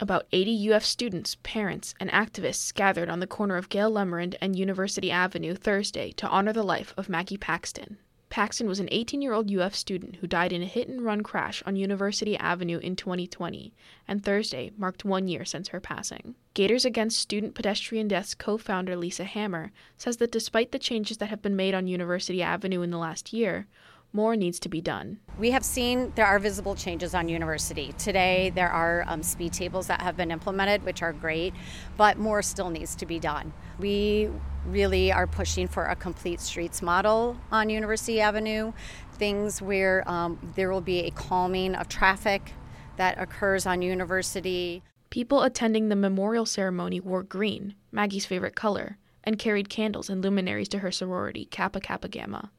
About 80 UF students, parents, and activists gathered on the corner of Gale Lemerand and University Avenue Thursday to honor the life of Maggie Paxton. Paxton was an 18 year old UF student who died in a hit and run crash on University Avenue in 2020, and Thursday marked one year since her passing. Gators Against Student Pedestrian Deaths co founder Lisa Hammer says that despite the changes that have been made on University Avenue in the last year, more needs to be done. We have seen there are visible changes on university. Today, there are um, speed tables that have been implemented, which are great, but more still needs to be done. We really are pushing for a complete streets model on University Avenue, things where um, there will be a calming of traffic that occurs on University. People attending the memorial ceremony wore green, Maggie's favorite color, and carried candles and luminaries to her sorority, Kappa Kappa Gamma.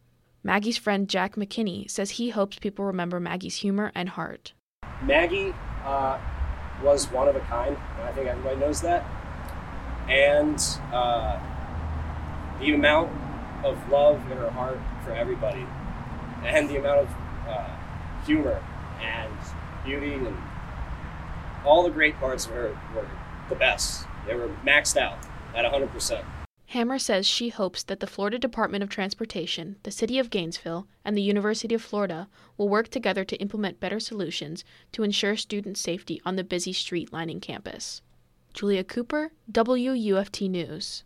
Maggie's friend Jack McKinney says he hopes people remember Maggie's humor and heart. Maggie uh, was one of a kind, and I think everybody knows that. And uh, the amount of love in her heart for everybody, and the amount of uh, humor and beauty and all the great parts of her were the best. They were maxed out at 100%. Hammer says she hopes that the Florida Department of Transportation, the City of Gainesville, and the University of Florida will work together to implement better solutions to ensure student safety on the busy street lining campus. Julia Cooper, WUFT News.